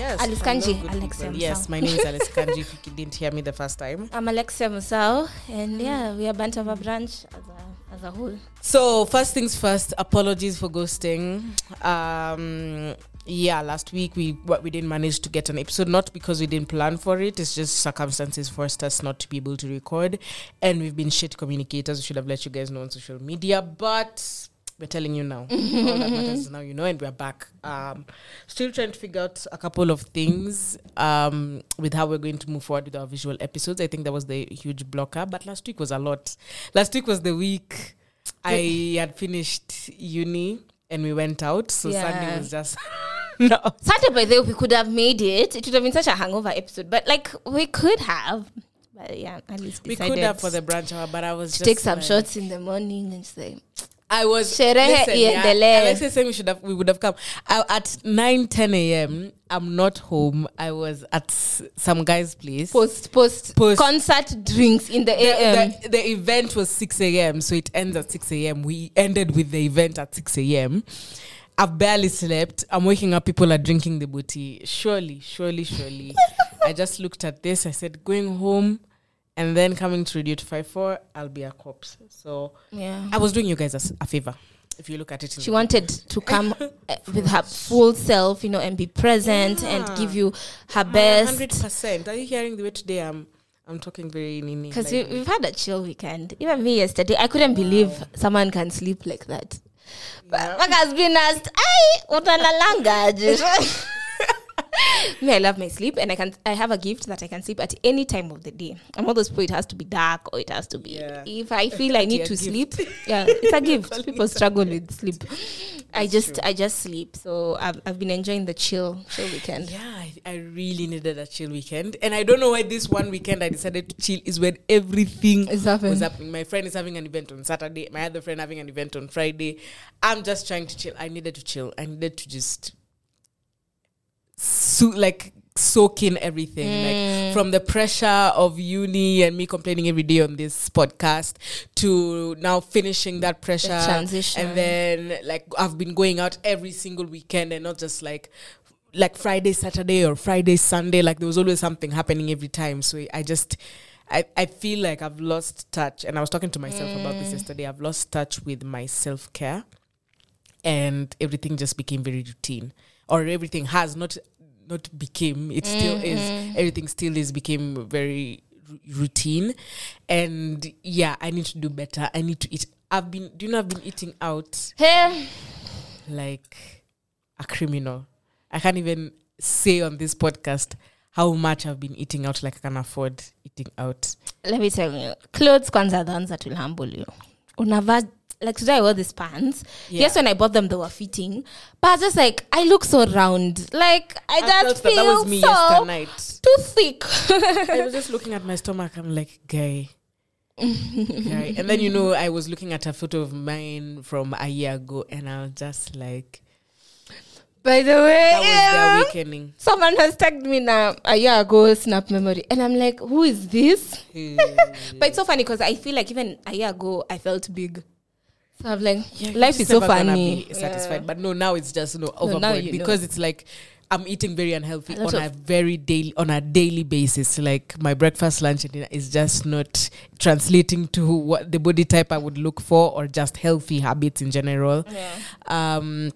Yes. Alice Kanji, Alexia Yes, my name is Alice Kanji. If you didn't hear me the first time. I'm Alexia Musau, and yeah, we are Banter Over Brunch as a, as a whole. So first things first. Apologies for ghosting. Um, yeah, last week we what we didn't manage to get an episode, not because we didn't plan for it. It's just circumstances forced us not to be able to record, and we've been shit communicators. We should have let you guys know on social media, but. We're telling you now. All that matters now you know, and we're back. Um, still trying to figure out a couple of things um, with how we're going to move forward with our visual episodes. I think that was the huge blocker, but last week was a lot. Last week was the week I had finished uni and we went out, so Sunday was just no. Saturday, by the way, we could have made it. It would have been such a hangover episode, but like we could have. But yeah, at least We could have for the Brunch Hour, but I was to just take some like- shots in the morning and say, I was Sherehe iendelee. Alexia said we should have we would have come I, at 9 10 a.m. I'm not home. I was at some guy's place. post post, Post. concert drinks in the AM. the, the, the event was 6 a.m. So it ends at 6 a.m. We ended with the event at 6 a.m. I've barely slept. I'm waking up. People are drinking the booty. Surely, surely, surely. I just looked at this. I said, going home and then coming to Radio 254, I'll be a corpse. So yeah. I was doing you guys a, a favor. If you look at it, She wanted to come uh, with her full self, you know, and be present and give you her hundred best. percent. Are you hearing the way today? I'm I'm talking very nini. Because like- we, we've had a chill weekend. Even me yesterday, I couldn't believe someone can sleep like that. Yeah. But has been asked, "Ay, utalalanga." Me, I love my sleep, and I can. I have a gift that I can sleep at any time of the day. I'm all those people. It has to be dark, or it has to be. Yeah. If I feel I need to gift. sleep, yeah, it's a gift. People struggle with sleep. I just, true. I just sleep. So I've, I've been enjoying the chill, chill weekend. Yeah, I, I really needed a chill weekend, and I don't know why this one weekend I decided to chill is when everything is happening. was happening. My friend is having an event on Saturday. My other friend having an event on Friday. I'm just trying to chill. I needed to chill. I needed to just so, like soak in everything Mm. like from the pressure of uni and me complaining every day on this podcast to now finishing that pressure transition. and then like I've been going out every single weekend and not just like like Friday, Saturday or Friday, Sunday. Like there was always something happening every time. So I just I, I feel like I've lost touch and I was talking to myself about this yesterday. I've lost touch with my self care and everything just became very routine. Or everything has not not became, it still is everything still is became very r- routine. And yeah, I need to do better. I need to eat I've been do you know I've been eating out Hey, like a criminal. I can't even say on this podcast how much I've been eating out like I can afford eating out. let me tell you, clothes kwanza the that will humble you. Unava like today I wore these pants. Yeah. Yes, when I bought them, they were fitting, but I was just like I look so round. Like I, I just felt that feel that was me so night. too thick. I was just looking at my stomach. I'm like, guy. guy. And then, you know, I was looking at a photo of mine from a year ago and I was just like, By the way, that was yeah. the awakening. someone has tagged me now a year ago snap memory, and I'm like, who is this? But it's so funny because I feel like even a year ago I felt big. So I'm like, Yeah, life is so funny. satisfied. Yeah. But no, now it's just no overboard know. because it's like I'm eating very unhealthy on a very daily on a daily basis. Like my breakfast, lunch, and dinner is just not translating to what the body type I would look for or just healthy habits in general. Yeah. Um,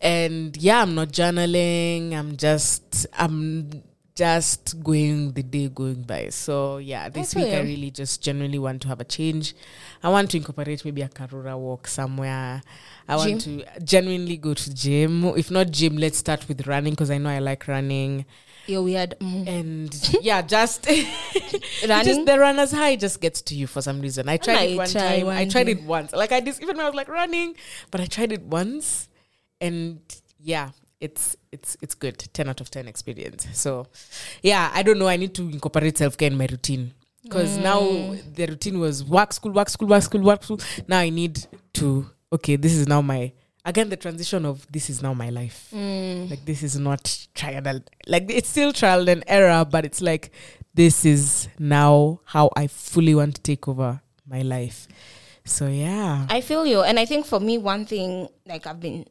and yeah, I'm not journaling. I'm just I'm just going the day going by. So yeah, this week I really just genuinely want to have a change. I want to incorporate maybe a Karura walk somewhere. I want to genuinely go to gym. If not gym, let's start with running because I know I like running. You're weird. Mm. And yeah, just Running? just the runner's high just gets to you for some reason. I tried might it one try time. I tried day. it once. Like I just even when I was like running, but I tried it once, and yeah, it's it's it's good. Ten out of ten experience. So yeah, I don't know. I need to incorporate self care in my routine because now the routine was work, school, work, school, work, school, work, school. Now I need to okay. This is now my again the transition of this is now my life. Mm. Like this is not trial and like it's still trial and error, but it's like this is now how I fully want to take over my life. So yeah. I feel you, and I think for me, one thing like I've been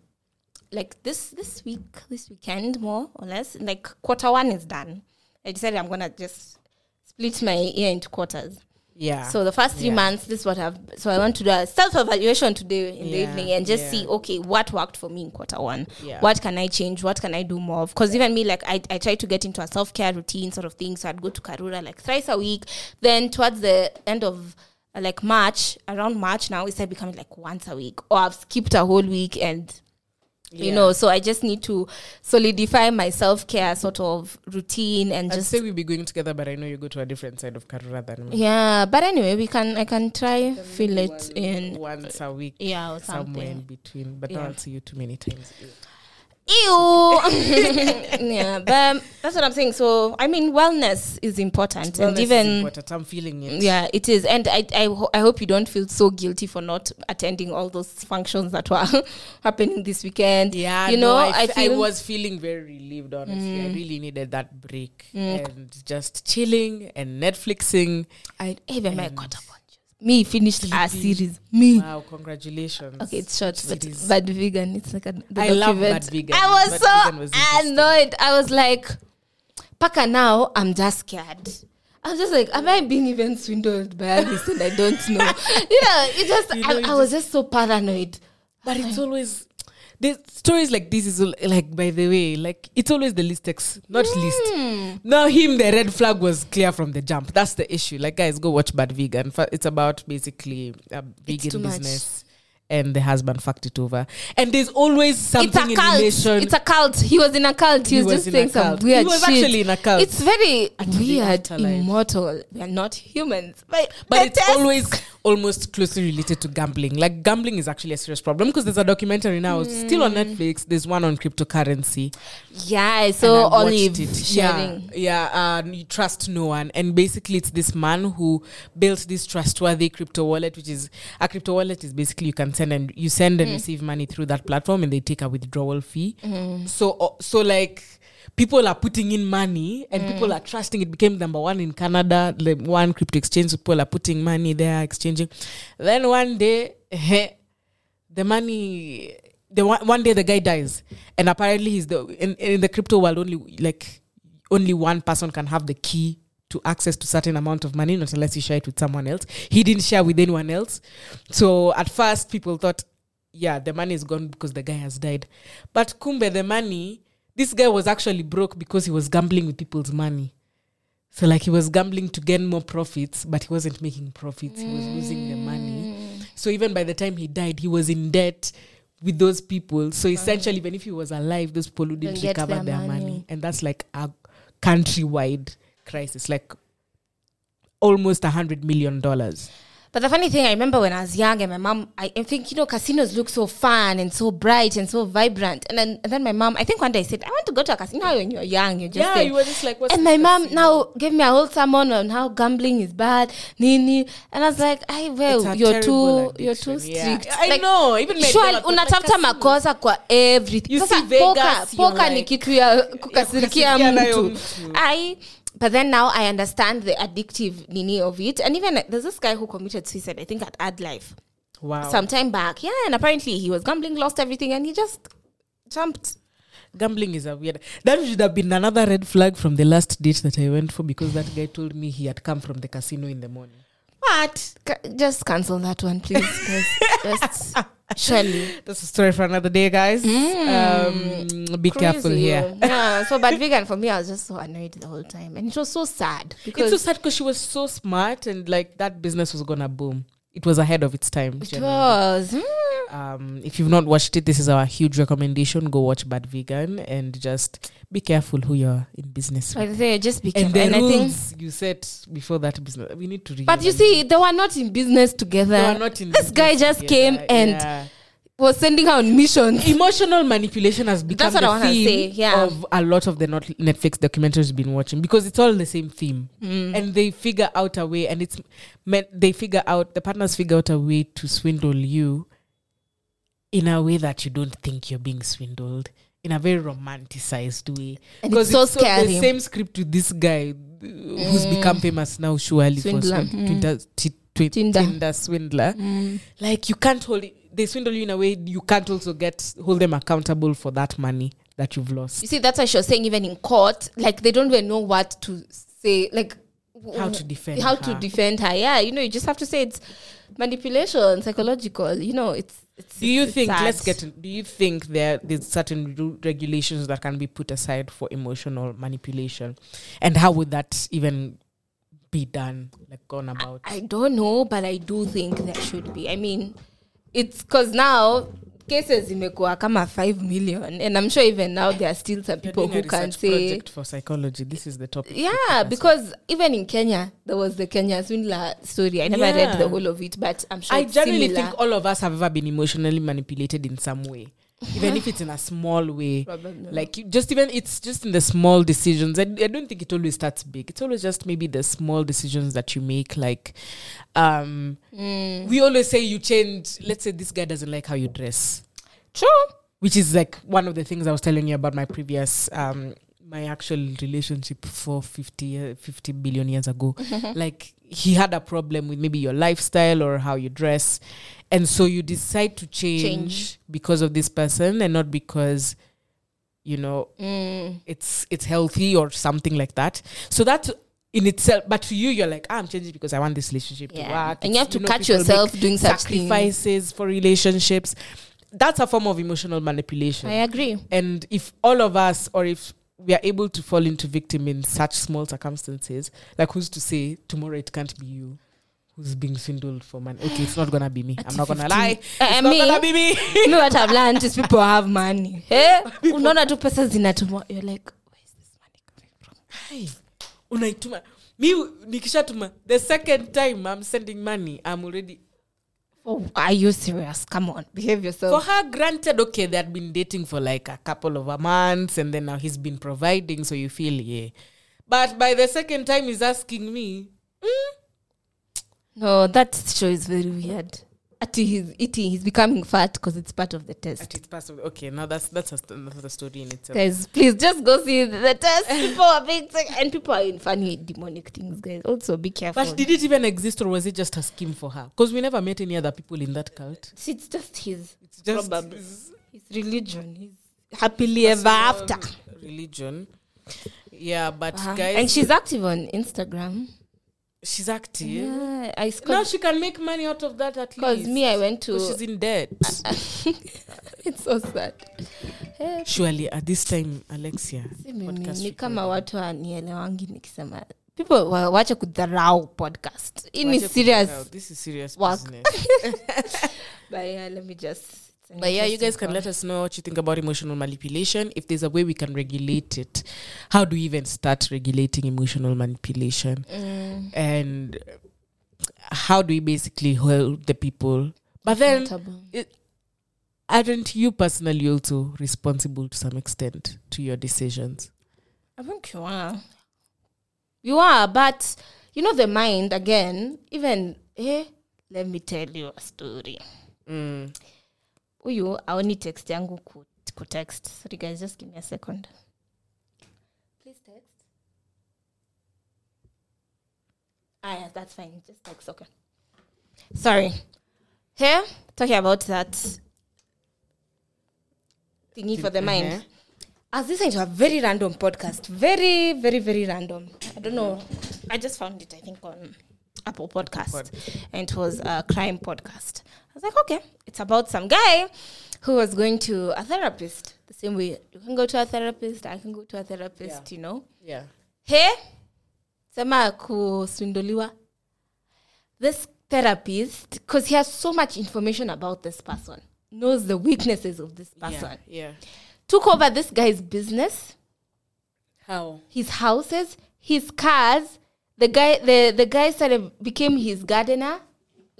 like this this week, this weekend, more or less, like quarter one is done. I decided I'm gonna just split my year into quarters. Yeah. So the first three Yeah. months, this is what I've. So I want to do a self evaluation today in the evening and just yeah. see okay what worked for me in quarter one. Yeah. What can I change? What can I do more of? Because even me, like I, I try to get into a self care routine sort of thing. So I'd go to Karura like thrice a week. Then towards the end of uh, like March, around March now, it started becoming like once a week. Or I've skipped a whole week and you know. So I just need to solidify my self care sort of routine and I'd just say we'll be going together, but I know you go to a different side of Karura than me. yeah. But anyway, we can I can try fill it in. once a week, Yeah, or somewhere in between. But Yeah. I'll see you too many times. Ew. yeah, but that's what I'm saying. So I mean, wellness is important, and Wellness is even important. I'm feeling it. yeah, it is. And I I, ho- I hope you don't feel so guilty for not attending all those functions that were happening this weekend. Yeah, you no, know, I, I, f- I feel Mm. was feeling very relieved. Honestly, I really needed that break and just chilling and Netflixing. I even my and- one. Me finished a ah, Sleeping. series. Me. Wow, congratulations! Okay, it's short, but Series. bad vegan. It's like a. The I love document. Bad Vegan. I was Bad so Vegan was interesting. annoyed. I was like, Paka, now I'm just scared. I was just like, am I being even swindled by all this and I don't know? you know, it just, You know, I, you I was just so paranoid. But it's always the stories like this is like by the way, like it's always the least ex, not Hmm. least. Now him, the red flag was clear from the jump. That's the issue. Like guys, go watch Bad Vegan. It's about basically a too vegan much. And the husband fucked it over. And there's always something It's a in cult. relation. It's a cult. He was in a cult. He, He was, was just in saying some cult. weird He was shit. actually in a cult. It's very Until weird, immortal. We are not humans. But, but it's test- always almost closely related to gambling. Like gambling is actually a serious problem because there's a documentary now still Hmm. on Netflix. There's one on cryptocurrency. Yeah, so Olive sharing. Yeah, yeah. Uh, you trust no one, and basically it's this man who built this trustworthy crypto wallet, which is a crypto wallet is basically you can send and you send Mm. and receive money through that platform, and they take a withdrawal fee. So, uh, so like. People are putting in money and Mm. people are trusting. It became number one in Canada. The one crypto exchange. People are putting money there, exchanging. Then one day, the money the one, one day the guy dies and apparently he's the in, in the crypto world only like only one person can have the key to access to certain amount of money not unless you share it with someone else he didn't share with anyone else so at first people thought yeah the money is gone because the guy has died but kumbe the money this guy was actually broke because he was gambling with people's money so like he was gambling to gain more profits, but he wasn't making profits. He was losing the money. Mm. So even by the time he died, he was in debt with those people. So essentially, even if he was alive, those people wouldn't recover their their, money. money. and that's like a countrywide crisis, like almost a hundred million dollars. But the funny thing, I remember when I was young and my mom, I, I think, you know, casinos look so fun and so bright and so vibrant. And then, and then my mom, I think one day said, I want to go to a casino when you're young. you're just yeah, say, you were just like, what's and my mom casino? now gave me a whole sermon on how gambling is bad, nini. And I was like, I well, you're too, you're too strict. Yeah. I like, know. Even my Sure, was like, makosa kwa everything. You Sasa see Vegas, poker, you're like, ni kitu ya kukasirikia mtu. I but then now I understand the addictive nini of it. And even there's this guy who committed suicide, I think at AdLife. Wow. some time back. Yeah, and apparently he was gambling, lost everything, and he just jumped. Gambling is a weird. That should have been another red flag from the last date that I went for because that guy told me he had come from the casino in the morning. What? C- Just cancel that one, please. just, just surely. That's a story for another day, guys. Um, be careful here. Yeah. So, but vegan for me, I was just so annoyed the whole time, and it was so sad It's so sad because she was so smart and like that business was gonna boom. It was ahead of its time. it genuinely. was. mm. Um, if you've not watched it, this is our huge recommendation. Go watch Bad Vegan and just be careful who you're in business with. I say, just be And careful. the And, I think, rules you set before that business, we need to. but you see, they were not in business together. they were not in. this guy just came and Yeah. Was sending her on missions. emotional manipulation has become what I the wanna theme say, yeah. of a lot of the not Netflix documentaries we've been watching because it's all the same theme, Mm. and they figure out a way, and it's meant they figure out the partners figure out a way to swindle you in a way that you don't think you're being swindled in a very romanticized way And it's so scary. the same script with this guy uh, who's become famous now surely Swindler. for swin- to inter- t- to twi- Tinder. Tinder. swindler. Like you can't hold it. They swindle you in a way you can't also get hold them accountable for that money that you've lost. You see, that's why she was saying even in court, like they don't even know what to say, like How to defend how to defend her. Yeah, you know, you just have to say it's manipulation, psychological. You know, it's it's. Do you it's think? sad. Let's get. in- Do you think there there's certain regulations that can be put aside for emotional manipulation, and how would that even be done? Like gone about? I don't know, but I do think there should be. I mean, it's because now cases imekuwa kama 5 million and i'm sure even now there are still some people who can say for psychology. This is the topic. yeah because even in kenya there was the kenya swindler story i never read the whole of it but i'm sure I generally similar. think all of us have ever been emotionally manipulated in some way, even if it's in a small way. Like you just even it's just in the small decisions. I, I don't think it always starts big. It's always just maybe the small decisions that you make. Like, um, Mm. we always say you change. Let's say this guy doesn't like how you dress, true which is like one of the things I was telling you about my previous um my actual relationship for 50 year- 50 billion years ago like he had a problem with maybe your lifestyle or how you dress and so you decide to change, Change. because of this person and not because you know Mm. it's it's healthy or something like that. So that in itself but to you you're like ah, i'm changing because i want this relationship to work. And you have It's- to know, catch yourself doing things. sacrifices for relationships. That's a form of emotional manipulation. I agree. And if all of us or if we are able to fall into victim in such small circumstances like who's to say tomorrow it can't be you who's being swindled for money. Okay it's not gonna be me. I'm not gonna 15. lie. Uh, it's not me- gonna be me. Me what i've learned is people have money. Hey unaona tu pesa zinatumwa you're like where is this money coming from? Hai, unaituma. Mi nikishatuma the second time i'm sending money i'm already oh, are you serious? Come on behave yourself. For her granted okay they had been dating for like a couple of months and then now he's been providing so you feel yeah. But by the second time he's asking me No, that show is very weird. Ati he's eating, he's becoming fat because it's part of the test. test. it's possible. Okay, now that's that's a, another story in itself. Guys, please just go see the test. People are being sick and people are in funny demonic things, guys. Also be careful. But did it even exist, or was it just a scheme for her? Because we never met any other people in that cult. See, it's just his It's just Probably. his his religion. His happily ever after. religion. Yeah, but Uh-huh. guys, And she's active on Instagram. She's active. Yeah, I Now she can make money out of that at because least. me, I went to. She's in debt. it's so sad. Surely at this time, Alexia. ni kama watu anielewangi nikisema people wa- wache kudharau podcast hii ni serious. This is serious but yeah let me just But yeah, you guys can let us know what you think about emotional manipulation. If there's a way we can regulate it, how do we even start regulating emotional manipulation? Mm, And how do we basically hold the people? But then, it, aren't you personally also responsible to some extent to your decisions? I think you are. You are, but you know the mind again. Even eh, let me tell you a story. Mm. Huyu aoni text yangu ku, ku text. Sorry guys, just give me a second. Please text. Ah, yes, that's fine. Just text, okay. Sorry. Here, talking about that thingy for the mind. I was listening to a very random podcast. Very, very, very random. I don't know. I just found it, I think, on Apple Podcast. Pod. And it was a crime podcast. I was like, okay, it's about some guy who was going to a therapist. The same way you can go to a therapist, I can go to a therapist, you know. Yeah. Hey, sema kuswindoliwa. This therapist, because he has so much information about this person, knows the weaknesses of this person, Yeah. yeah. took over this guy's business, How? his houses, his cars. The guy, the, the guy started became his gardener,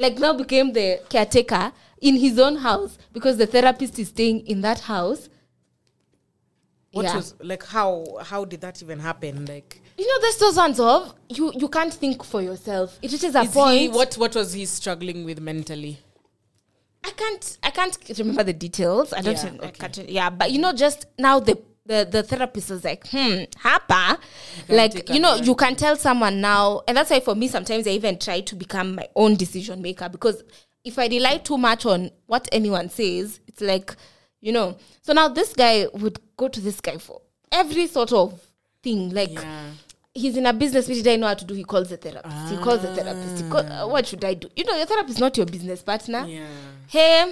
like now became the caretaker in his own house because the therapist is staying in that house. What Yeah. was like? How? How did that even happen? Like, You know, there's ones of you you can't think for yourself. It reaches a is point. he, what? What was he struggling with mentally? I can't I can't remember the details. I don't Yeah, know. I okay. can't- yeah, but you know, just now the the the therapist was like, hmm, hapa, like you know, you can tell someone now, and that's why for me sometimes I even try to become my own decision maker because if I rely too much on what anyone says, it's like, you know. So now this guy would go to this guy for every sort of thing, like. Yeah. He's in a business which didn't know how to do. He calls the therapist. He calls the therapist. He call, uh, what should I do? You know, your therapist is not your business partner Yeah. hey,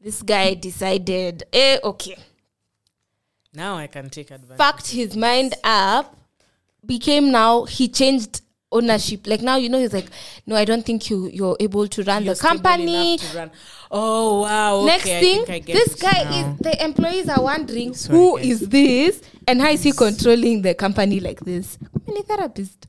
this guy decided, eh, okay, Now I can take advantage. fucked his mind up, became now, he changed ownership. Like now, you know, he's like, no, I don't think you, you're able to run You're the company. run. Oh wow! Okay, Next I thing, this guy now. is, the employees are wondering, who is this? And how is he controlling the company like this? Many therapist.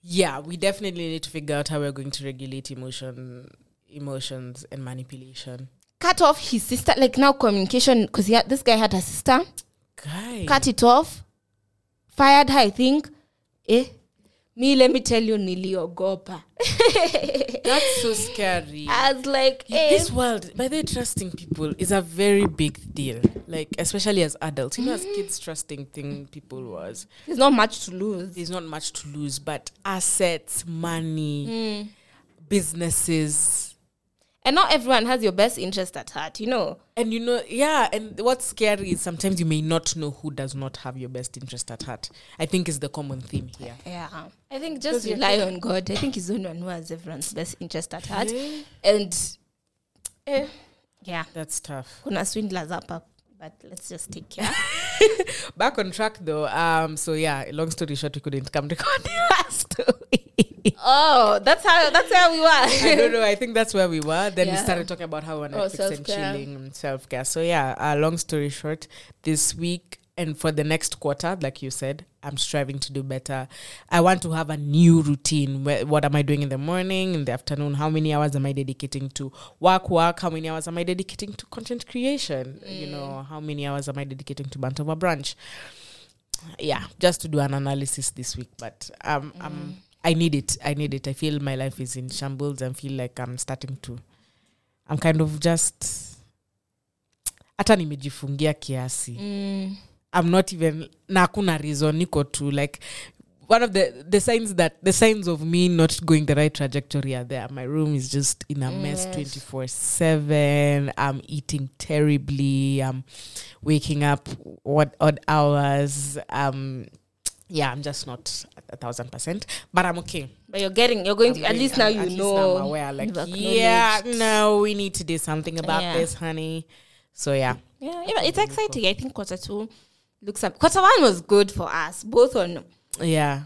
Yeah, we definitely need to figure out how we're going to regulate emotion, emotions, and manipulation. Cut off his sister, like now communication, because he had this guy had a sister. Guy, cut it off fired her i think eh me let me tell you niliogopa that's so scary. i was like eh. This world, by the way, trusting people is a very big deal. Like, especially as adults, you know, as kids, trusting thing people was. there's not much to lose There's not much to lose, but assets, money, Hmm. businesses, and not everyone has your best interest at heart you know And you know, yeah, and what's scary is sometimes you may not know who does not have your best interest at heart. I think is the common theme here. yeah i think just rely on god i think he's the only one who has everyone's best interest at heart Yeah. and eh, yeah That's tough. kuna swindlers but let's just take care Back on track though. Um, so yeah, long story short, we couldn't come record last week. oh that's how that's how we were. I don't know. I think that's where we were. Then we started talking about how we're Oh, and chilling and self care. So yeah, uh, long story short, this week and for the next quarter, like you said, I'm striving to do better. I want to have a new routine. What am I doing in the morning, in the afternoon? How many hours am I dedicating to work, work? How many hours am I dedicating to content creation? You know, how many hours am I dedicating to Bantova Branch? Yeah, just to do an analysis this week. But um, um, I need it. I need it. I feel my life is in shambles and feel like I'm starting to. I'm kind of just. Hata nimejifungia kiasi. mm. I'm not even na hakuna reason niko tu like one of the the signs that the signs of me not going the right trajectory are there. My room is just in a mess twenty four seven. I'm eating terribly. I'm waking up what odd hours. Um, yeah, I'm just not a thousand percent, but I'm okay. but you're getting you're going I'm to at least now I'm- you know I'm aware. Like, yeah, no, we need to do something about Yeah. this, honey. So yeah, Yeah, yeah, it's exciting. I think quarter two looks up. Quarter one was good for us, both on yeah.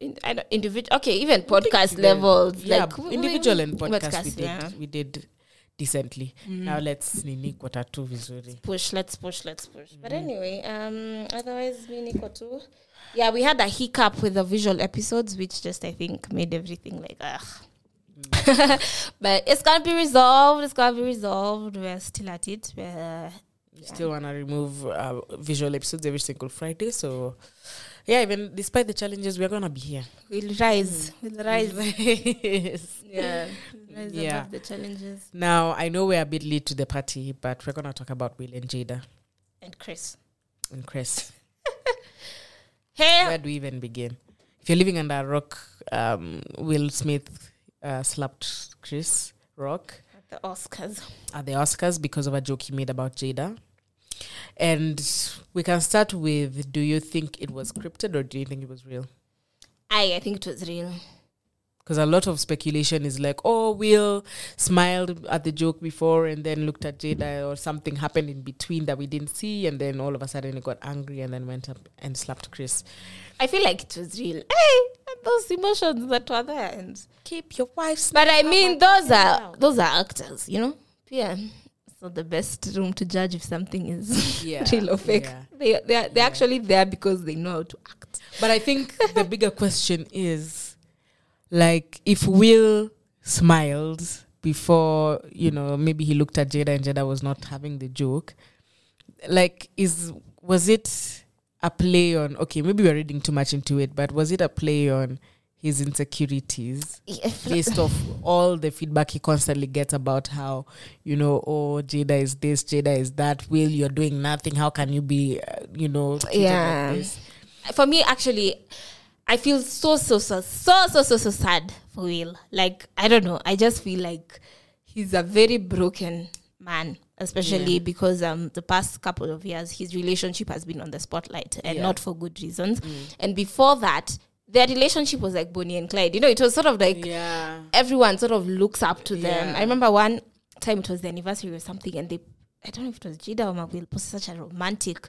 in, I don't- individual. Okay, even podcast levels. yeah, like individual we- and podcast, we did yeah. we did decently. Now let's nini quarter two vizuri. Push, let's push, let's push. Mm-hmm. But anyway, um, otherwise, Nico too. Yeah, we had a hiccup with the visual episodes, which just I think made everything like ugh. Mm. but it's gonna be resolved. It's gonna be resolved. We're still at it. We're We still want to remove uh, visual episodes every single Friday. So yeah, even despite the challenges, we're gonna be here. we'll rise. We'll rise. Yes. Yeah, rise Yeah. above the challenges. Now I know we're a bit late to the party, but we're gonna talk about Will and Jada And Chris. and Chris. Hey, Where do we even begin? If you're living under a rock, um, Will Smith uh, slapped Chris Rock at the Oscars. at the Oscars because of a joke he made about Jada. And we can start with do you think it was scripted or do you think it was real? I I think it was real. Because a lot of speculation is like, oh, Will smiled at the joke before and then looked at Jada, or something happened in between that we didn't see, and then all of a sudden he got angry and then went up and slapped Chris. I feel like it was real. Hey, those emotions that were there, and Keep your wife's. but I mean, those are those are actors, you know. Yeah, not the best room to judge if something is Yeah, real or fake. yeah. They they are, they're actually there because they know how to act. But I think the bigger question is like if Will smiled before, you know, maybe he looked at Jada and Jada was not having the joke. Like is was it a play on okay, maybe we're reading too much into it, but was it a play on his insecurities based off all the feedback he constantly gets about how you know oh Jada is this Jada is that. Will you're doing nothing. How can you be uh, you know like Yeah. this? for me actually i feel so so so so so so so sad for will. Like i don't know. I just feel like he's a very broken man especially because um the past couple of years his relationship has been on the spotlight and Yeah. not for good reasons. And before that their relationship was like bonnie and clyde you know it was sort of like yeah everyone sort of looks up to them. Yeah. I remember one time it was the anniversary or something, and they, I don't know if it was Jida or Mawil, posted such a romantic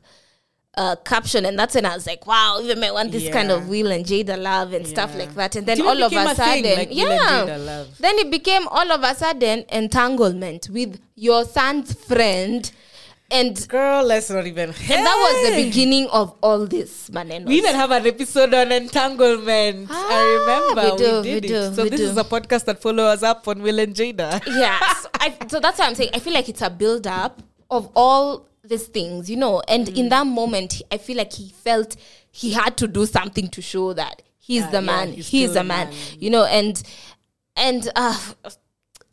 uh, caption, and that's when I was like, wow, even I want this kind of Will and Jada love and stuff like that. And then all of a a thing, sudden, like yeah, then it became all of a sudden entanglement with your son's friend, and girl let's not even and that was the beginning of all this, man. we even have an episode on entanglement. Ah, I remember we do, we did we it. do, so this do. is a podcast that follow us up on Will and Jada. yeah so, I, so that's what i'm saying i feel like it's a build up of all these things you know and Mm. in that moment i feel like he felt he had to do something to show that he's Yeah, the yeah, man he's he's, the the man, man. you know and and uh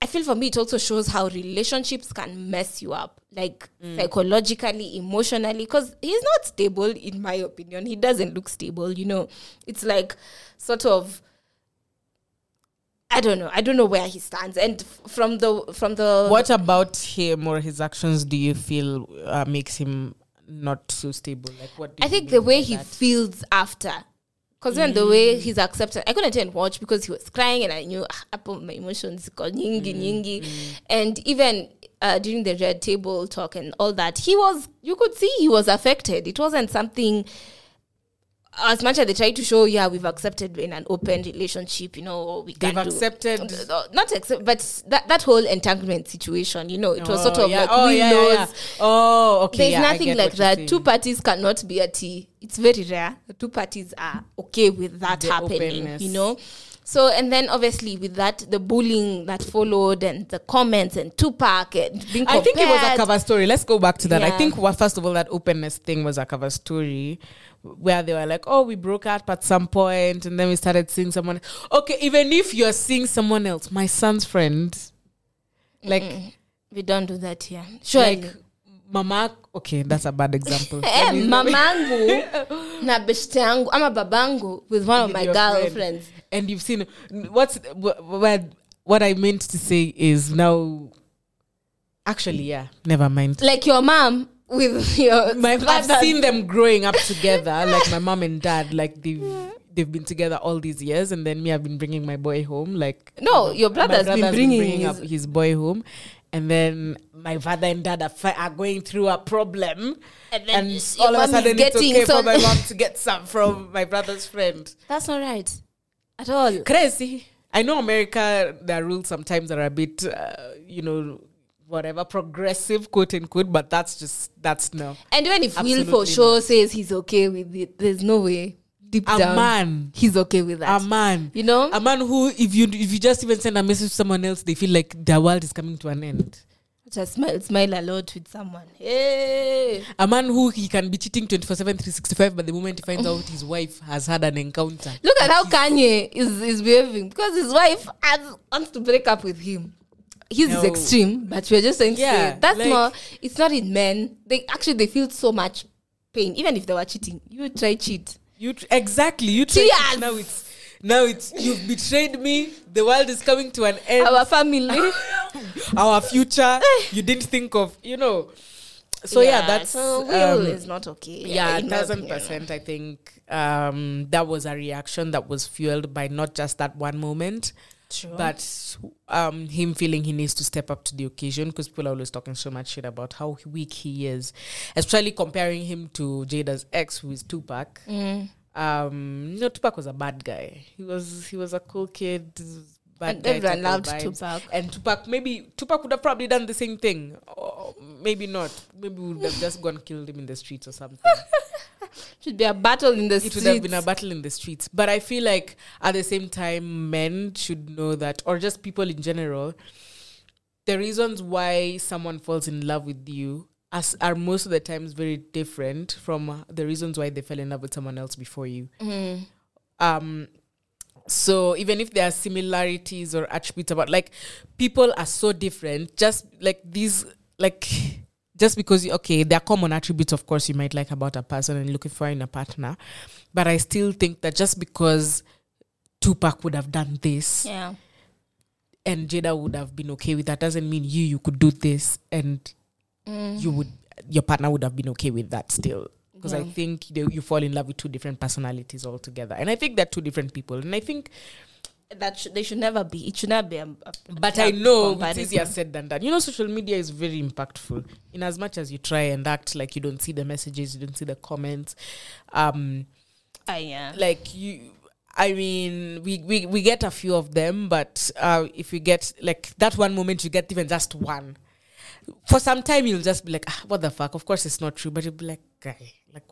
I feel for me it also shows how relationships can mess you up, like Mm. psychologically, emotionally, because he's not stable, in my opinion. He doesn't look stable, you know. It's like sort of I don't know. I don't know where he stands. And f- from the from the What about him or his actions do you feel uh, makes him not so stable? Like what? Do I think the way he that? feels after, because then the way he's accepted, I couldn't even watch because he was crying and I knew ah, my emotions got nyingi nyingi, and even uh, during the red table talk and all that, he was you could see he was affected. It wasn't something. As much as they try to show, yeah, we've accepted in an open relationship, you know, we They've do- accepted. uh, not accept, but that, that whole entanglement situation, you know, it was sort Oh, of yeah. like oh, we yeah, yeah, yeah. Oh, okay. there's yeah, nothing like that. Two parties cannot be a T. It's very rare. The two parties are okay with that The happening, openness. you know. So and then obviously with that, the bullying that followed and the comments and Tupac and being I think it was a cover story. Let's go back to that. I think well, first of all, that openness thing was a cover story where they were like, "Oh, we broke up at some point, and then we started seeing someone." Okay, even if you're seeing someone else, my son's friend, like, We don't do that here. Sure. like mama. Okay, that's a bad example. Me- mamangu na beshte yangu ama babangu with one of my your friend. girlfriends. and you've seen what's what, what what I meant to say is now. Actually, yeah, never mind. Like your mom with your my, I've seen them growing up together, like my mom and dad, like they've they've been together all these years, and then me, I've been bringing my boy home. Like No, your my brother's been bringing up his- his boy home, and then my father and dad are, fi- are going through a problem, And then all of mom a is sudden it's getting okay for some- my mom to get some from my brother's friend. That's not right at all. Crazy. I know America, there are rules sometimes that are a bit, uh, you know, whatever progressive, quote unquote, but that's just that's no. And even if Will for sure says he's okay with it, there's no way deep A down man, he's okay with that. a man, you know? a man who, if you if you just even send a message to someone else, they feel like their world is coming to an end. Just smile, smile a lot with someone. Hey. A man who he can be cheating 24 7, 365, but the moment he finds out his wife has had an encounter. Look at how Kanye is, is behaving because his wife has, wants to break up with him. His is No. extreme, but we're just saying Yeah, that's like- not. It's not in men. They actually they feel so much pain, even if they were cheating. You would try cheat. You tr- exactly you try Cheers. to- now it's now it's you've betrayed me. The world is coming to an end. Our family. Our future. you didn't think of you know. So yeah, that's so Will um, is not okay. yeah, yeah thousand percent. I think um, that was a reaction that was fueled by not just that one moment, But um, him feeling he needs to step up to the occasion because people are always talking so much shit about how weak he is, especially comparing him to Jada's ex, who is Tupac. Mm. Um, no, Tupac was a bad guy. He was he was a cool kid. And everyone loved vibes. Tupac. And Tupac, maybe Tupac would have probably done the same thing, or maybe not. Maybe we would have just gone killed him in the streets or something. Should be a battle in the it streets. would have been a battle in the streets. But I feel like at the same time, men should know that, or just people in general, the reasons why someone falls in love with you as are most of the times very different from the reasons why they fell in love with someone else before you. Mm. Um, So even if there are similarities or attributes about like people are so different, just like these like just because okay, there are common attributes of course you might like about a person and looking for in a partner. But I still think that just because Tupac would have done this Yeah. and Jada would have been okay with that doesn't mean you you could do this and mm. you would your partner would have been okay with that still because I think they, you fall in love with two different personalities altogether and I think they're two different people and I think That should, they should never be. It should not be. A, a- but I know it's easier said than done you know social media is very impactful in as much as you try and act like you don't see the messages you don't see the comments um Ah, yeah. like you i mean we, we we get a few of them but uh if you get like that one moment you get even just one for some time you'll just be like ah, what the fuck of course it's not true but you'll be like guy like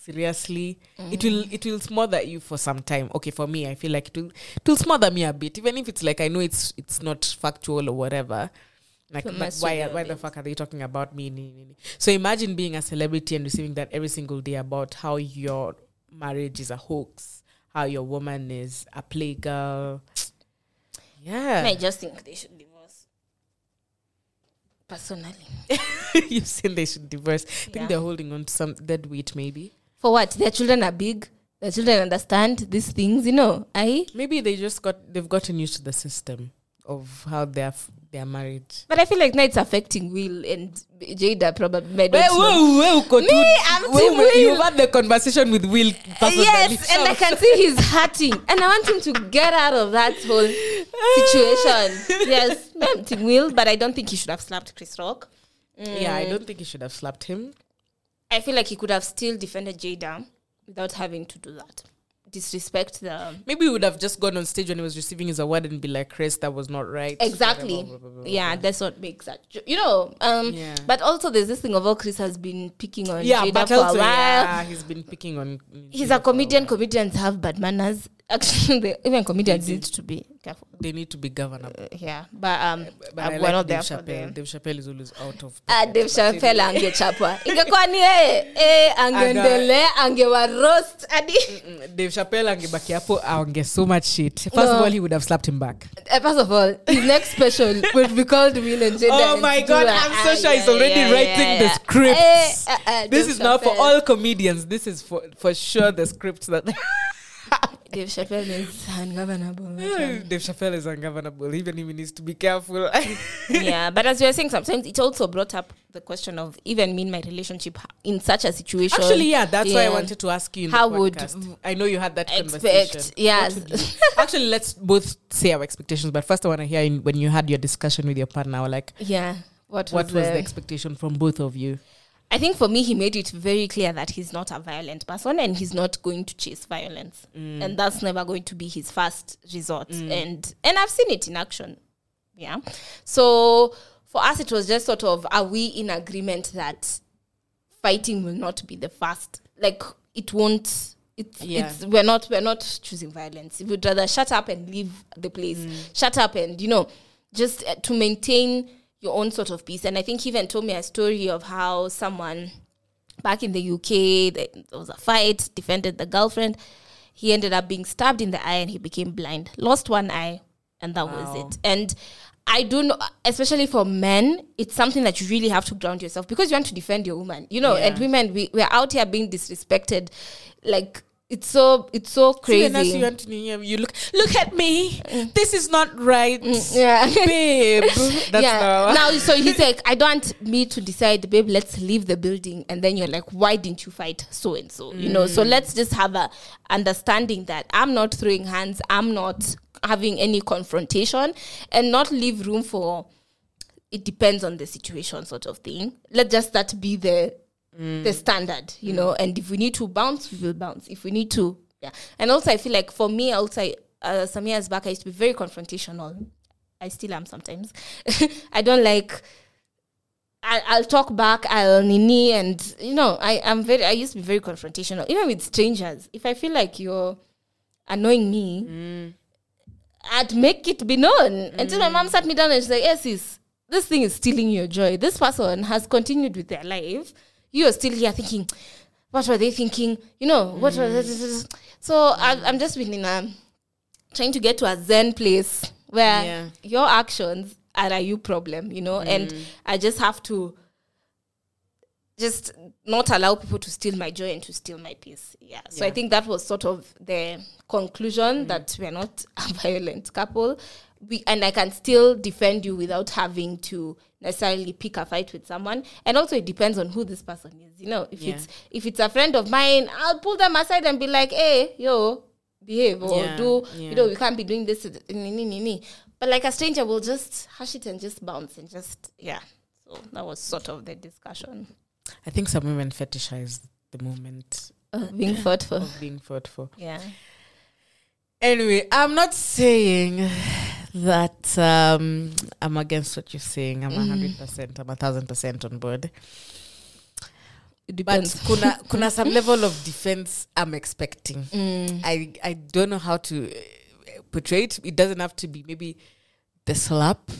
seriously. It will mm. it will smother you for some time. Okay for me i feel like it will it will smother me a bit. Even if it's like i know it's it's not factual or whatever. Like but why with you a why the fuck are they talking about me? So imagine being a celebrity and receiving that every single day about how your marriage is a hoax how your woman is a playgirl. Yeah. I just think they should divorce. Personally. you've seen they should divorce? I think Yeah. they're holding on to some dead weight maybe For what? Their children are big. Their children understand these things, you know. I maybe they just got they've gotten used to the system of how they're f- they're married but I feel like now it's affecting Will and Jada probably Well, well, well, Me, I'm Team Will. You've had the conversation with Will. personally. Yes, and I can see he's hurting, and I want him to get out of that whole situation. yes, I'm Team Will, but I don't think he should have slapped Chris Rock. Yeah, I mm. don't think he should have slapped him. I feel like he could have still defended Jada without having to do that. Disrespect the Maybe he would have just gone on stage when he was receiving his award and be like, Chris, that was not right. exactly. Blah, blah, blah, Yeah, that's what makes that. You know, um, Yeah. but also there's this thing of all Chris has been picking on Yeah, Jada but for a also, while. yeah, he's been picking on. He's a comedian. Comedians have bad manners. Actually, they, even comedians need to be careful. They need to be governable. Uh, yeah, but um, But uh, I we're like not Dave there for Chappelle. them. Dave Chappelle is always out of. Ah, pocket, Dave but Chappelle anyway. angechapwa ingekuwa ni yeye eh, angeendelea angewa roast hadi Dave Chappelle angebaki hapo aonge so much shit. First of all, he would have slapped him back. Uh, first of all his next special would be called Will and Jada Oh my do God, I'm so sure he's already yeah, writing yeah, the yeah. scripts. Eh, uh, uh, This Dave is not for all comedians. This is for for sure the scripts that Dave Chappelle is ungovernable. Um, Dave Chappelle is ungovernable. Even if he needs to be careful. yeah, but as you were saying, sometimes it also brought up the question of even me in my relationship in such a situation. Actually, yeah, that's why I wanted to ask you. How would. I know you had that expect- conversation? yes. What would you- Actually, let's both say our expectations. But first, I want to hear in, when you had your discussion with your partner. Like, Yeah. What was, what was the, the expectation from both of you? I think for me, he made it very clear that he's not a violent person and he's not going to chase violence, Mm. and that's never going to be his first resort. And and I've seen it in action. Yeah. So for us, it was just sort of are we in agreement that fighting will not be the first? Like it won't. It's, Yeah. it's we're not we're not choosing violence. We'd rather shut up and leave the place. Mm. Shut up and you know just uh, to maintain your own sort of peace. And I think he even told me a story of how someone back in the UK there was a fight, defended the girlfriend. He ended up being stabbed in the eye and he became blind. Lost one eye, and that Wow. was it. And I do know, especially for men, it's something that you really have to ground yourself because you want to defend your woman, you know. Yeah. And women, we we're out here being disrespected, like it's so it's so See, and as crazy. you, went to New you look. Look at me. This is not right, yeah. babe. That's yeah. now. Now, so he's like, I don't want me to decide, babe, let's leave the building. And then you're like, why didn't you fight so and so? You know, Mm. so let's just have a understanding that I'm not throwing hands, I'm not having any confrontation, and not leave room for it depends on the situation sort of thing. Let just that be the Mm. the standard, you know. And if we need to bounce, we will bounce. If we need to, yeah. And also, I feel like for me, also, uh, some years back, I used to be very confrontational. I still am sometimes. I don't like. I, I'll talk back. I'll nini, and you know, I am very. I used to be very confrontational, even with strangers. If I feel like you're annoying me, Mm. I'd make it be known. Until my mom sat me down and she's like, Yes, sis, this thing is stealing your joy. This person has continued with their life. You're still here thinking, What were they thinking? You know, what was mm. this? So I, I'm just been in a trying to get to a zen place where Yeah. your actions are a you problem, you know, and mm. I just have to just not allow people to steal my joy and to steal my peace. Yeah. So I think that was sort of the conclusion mm. that we're not a violent couple. We and I can still defend you without having to necessarily pick a fight with someone. And also it depends on who this person is. You know, if Yeah. it's if it's a friend of mine, I'll pull them aside and be like, hey, yo, behave or Yeah, do yeah. you know, you can't be doing this. ni- ni- ni- ni. But like a stranger will just hush it and just bounce and just yeah. So that was sort of the discussion. I think some women fetishize the moment Uh, being thoughtful. of being fought for. Yeah. Anyway, I'm not saying that um, I'm against what you're saying. I'm a hundred percent. I'm a thousand percent on board. It But depends. kuna kuna some level of defense I'm expecting. Mm. I I don't know how to uh, portray it. It doesn't have to be maybe the slap.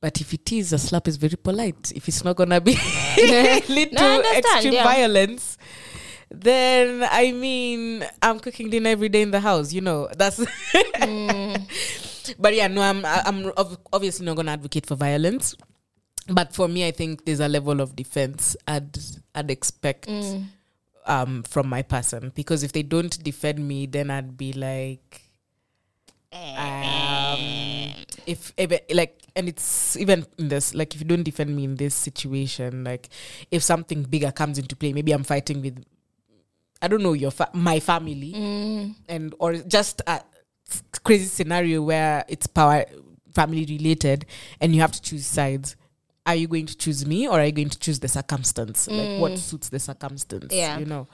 But if it is, a slap is very polite. If it's not gonna be lead No, to extreme yeah. violence, then I mean I'm cooking dinner every day in the house. You know that's. But yeah, no, I'm I'm obviously not gonna advocate for violence. But for me, I think there's a level of defense I'd I'd expect um, from my person. Because if they don't defend me, then I'd be like, um, if, if like, and it's even in this like if you don't defend me in this situation, like if something bigger comes into play, maybe I'm fighting with, I don't know your fa- my family, and or just a crazy scenario where it's power family related, and you have to choose sides. Are you going to choose me or are you going to choose the circumstance? Like what mm. suits the circumstance? Yeah. You know.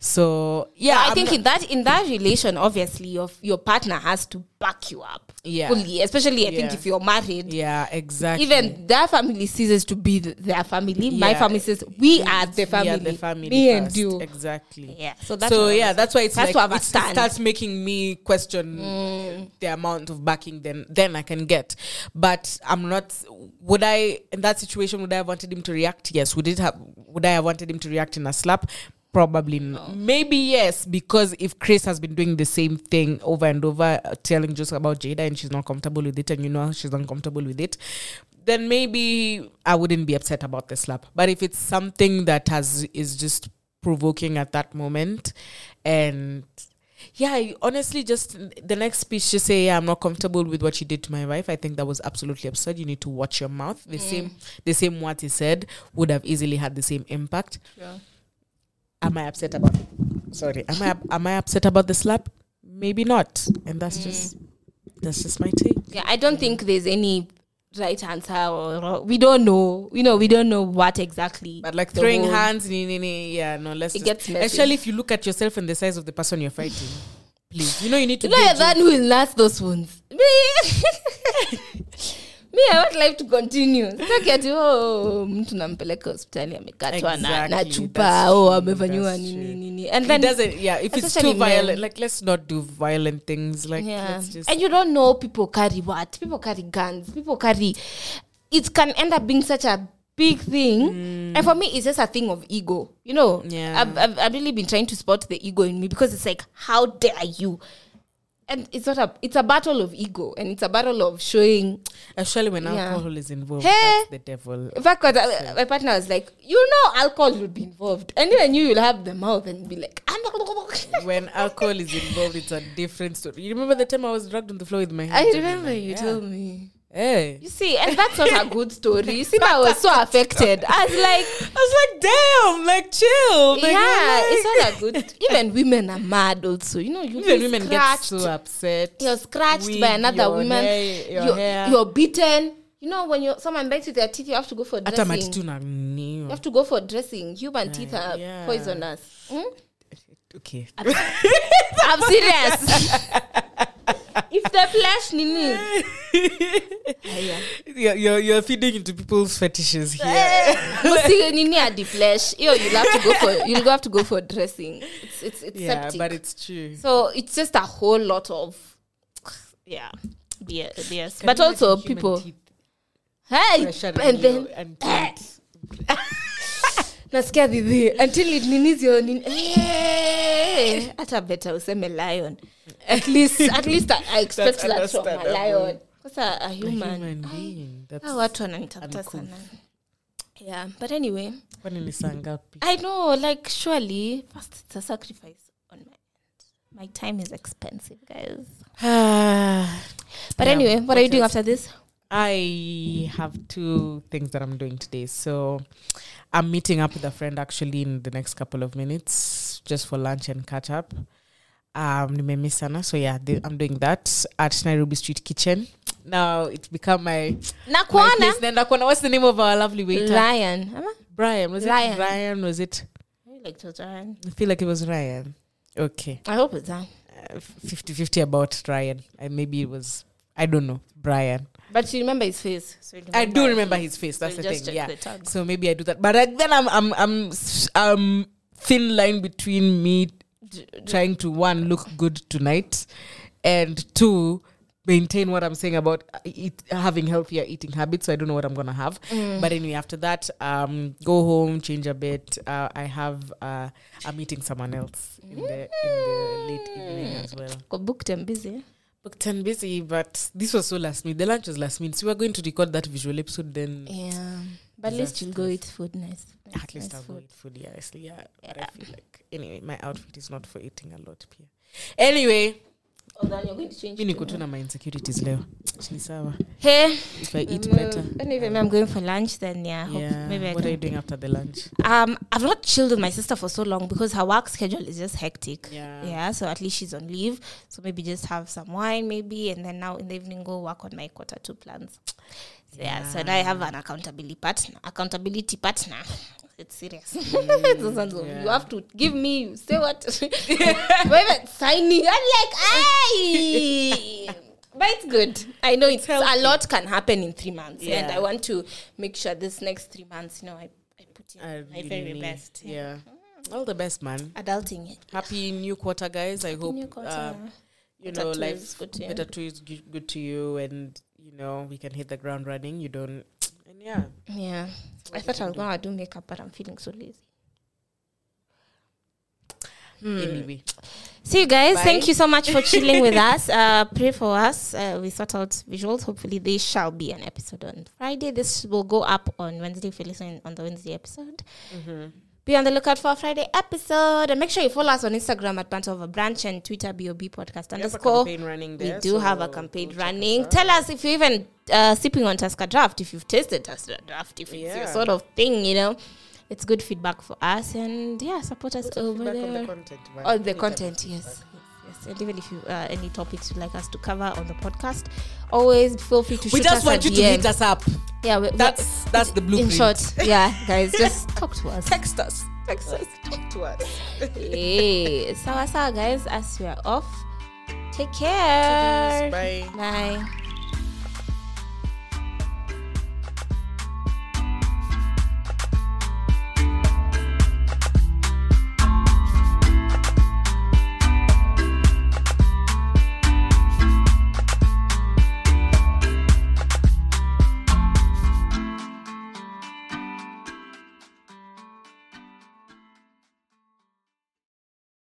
So yeah, I I'm think in that in that relation, obviously, your your partner has to back you up Yeah. fully. Especially, I think if you're married, Yeah, exactly. even their family ceases to be th- their family. My family says we are the family. Are the family. Me and you. Exactly. Yeah. So that's so yeah, that's why it's has like to have a it. Mm. starts making me question the amount of backing then then I can get. But I'm not. Would I in that situation? Would I have wanted him to react? Yes. Would it have? Would I have wanted him to react in a slap? Probably not. Maybe yes, because if Chris has been doing the same thing over and over, uh, telling jokes about Jada and she's not comfortable with it, and you know she's uncomfortable with it, then maybe I wouldn't be upset about the slap. But if it's something that has is just provoking at that moment, and yeah, I honestly, just the next speech, just say, yeah, I'm not comfortable with what you did to my wife. I think that was absolutely absurd. You need to watch your mouth. The same, the same what he said would have easily had the same impact. Am I upset about? Sorry, am I am I upset about the slap? Maybe not, and that's mm. just that's just my take. Yeah, I don't think there's any right answer or wrong. we don't know. You know, we don't know what exactly. But like throwing whole- hands, nee, nee, nee, yeah, no, let's. It just- gets messy. Especially if you look at yourself and the size of the person you're fighting. Please, you know you need to. You know, that will last those ones. Me, me, I want life to continue. Sitaki ati oh, mtu nampeleka hospitali amekatwa exactly, na chupa o oh, amefanyiwa nini nini. And It doesn't. Yeah, if it's too violent, men. like let's not do violent things. Like yeah. let's just. and you don't know people carry what people carry guns people carry it can end up being such a big thing and for me it's just a thing of ego you know Yeah. I've, I've, I've really been trying to spot the ego in me because it's like how dare you and it's not a it's a battle of ego and it's a battle of showing Especially when Yeah. alcohol is involved, Hey. that's the devil. in fact I- my partner was like you know alcohol will be involved and even you will have the mouth and be like when alcohol is involved, it's a different story. You remember the time I was dragged on the floor with my I remember you Yeah. told me Hey. you see and that's not a good story you see I was so affected I was like I was like, damn, like chill. Like, yeah, like- it's not a good. Even women are mad also. You know, you Even women get so upset. You're scratched by another your woman. hair- your you're, hair. you're beaten. You know, when you someone bites with their teeth, you have to go for dressing. You have to go for dressing. Human teeth are yeah. poisonous. Hmm? Okay. I'm serious. if the flesh nini. Aya. You're, you're, you're feeding into people's fetishes here. Eh. Nini at the flesh. Yo, you'll have to go for you'll have to go for dressing. It's it's it's yeah, septic. but it's true. So it's just a whole lot of yeah. BS. BS. Can But also people teeth hey and in then and teeth? nasikia dhidhi until it ninizio nin- Eh, hata better useme lion. At least at least i, I expect that from a lion. Sasa a A human. human being. Watu wananitafuta sana. Yeah but anyway. Kwani ni saa ngapi? i know like surely first it's a sacrifice on my end. My time is expensive guys. But Yeah, anyway what, what are you doing after this I have two things that I'm doing today. So I'm meeting up with a friend actually in the next couple of minutes just for lunch and catch up. Um, sana. so yeah, the, I'm doing that at Nairobi Street Kitchen. Now it's become my, my place. Then Nakwana, what's the name of our lovely waiter? ryan Brian. Was Ryan. it Ryan? Was it? I like to Ryan. I feel like it was Ryan. Okay. I hope it's that. 50 50 about Ryan. And maybe it was, I don't know, Brian. But you remember his face. So remember I do remember his face. That's so the thing. Yeah. the. So maybe I do that. But uh, then I'm I'm I'm um thin line between me trying to one look good tonight and two maintain what I'm saying about uh, eat, having healthier eating habits. So I don't know what I'm gonna have. Mm. But anyway, after that, um, go home, change a bit. Uh, I have uh, I'm meeting someone else in the in the late evening as well. Got booked and busy. Booked and busy, but this was so last minute. The lunch was last minute. So we were going to record that visual episode then. Yeah. But at least you'll go eat food nice. nice At least nice I'll go food. eat food, yeah, honestly, yeah. But I feel like anyway, my outfit is not for eating a lot, Pia. Anyway, Oh, then you're going to change. mi to- niko tu na my insecurities leo. Ni sawa. Hey. If I eat um, better. Anyway, I'm going for lunch. Then yeah. hope Yeah. maybe I what are you doing after the lunch? Um, I've not chilled with my sister for so long because her work schedule is just hectic. Yeah. Yeah, so at least she's on leave. So maybe just have some wine, maybe, and then now in the evening go work on my quarter two plans. So yeah, so now I have an accountability partner. Accountability partner. It's serious. One's- You yeah. have to give me. You say what? Wait, signing. I'm like, hey. But it's good. I know it's, a lot can happen in three months, and I want to make sure this next three months, you know, I, I put in I my very best. Yeah. All the best, man. Adulting. Happy new quarter, guys. I hope New quarter. uh, you know life is good to you. better two is good to you, and you know we can hit the ground running. You don't, and yeah. Yeah. I thought I was gonna do makeup, but I'm feeling so lazy. Hmm. Anyway, See you guys. Bye. Thank you so much for chilling with us. Uh, pray for us. Uh, we sort out visuals. Hopefully, there shall be an episode on Friday. This will go up on Wednesday if you're listening on the Wednesday episode. Be on the lookout for a Friday episode. And make sure you follow us on Instagram at Banter Over Brunch and Twitter BOB Podcast we underscore. running We do so have a campaign us running. Tell us if you're even uh, sipping on Tusker Draft, if you've tasted Tusker Draft, if it's your sort of thing, you know. It's good feedback for us. And yeah, support us Put over feedback on there. the content, man. Oh, the content, yes. yes. Yes, and even if you uh, any topics you'd like us to cover on the podcast, always feel free to shoot. We just us want you to DM. hit us up. Yeah, we, That's that's the blueprint. in short. Yeah, guys, just talk to us. text us. Text us. Talk to us. hey, sawa sawa, guys. As we are off, take care. Bye. Bye.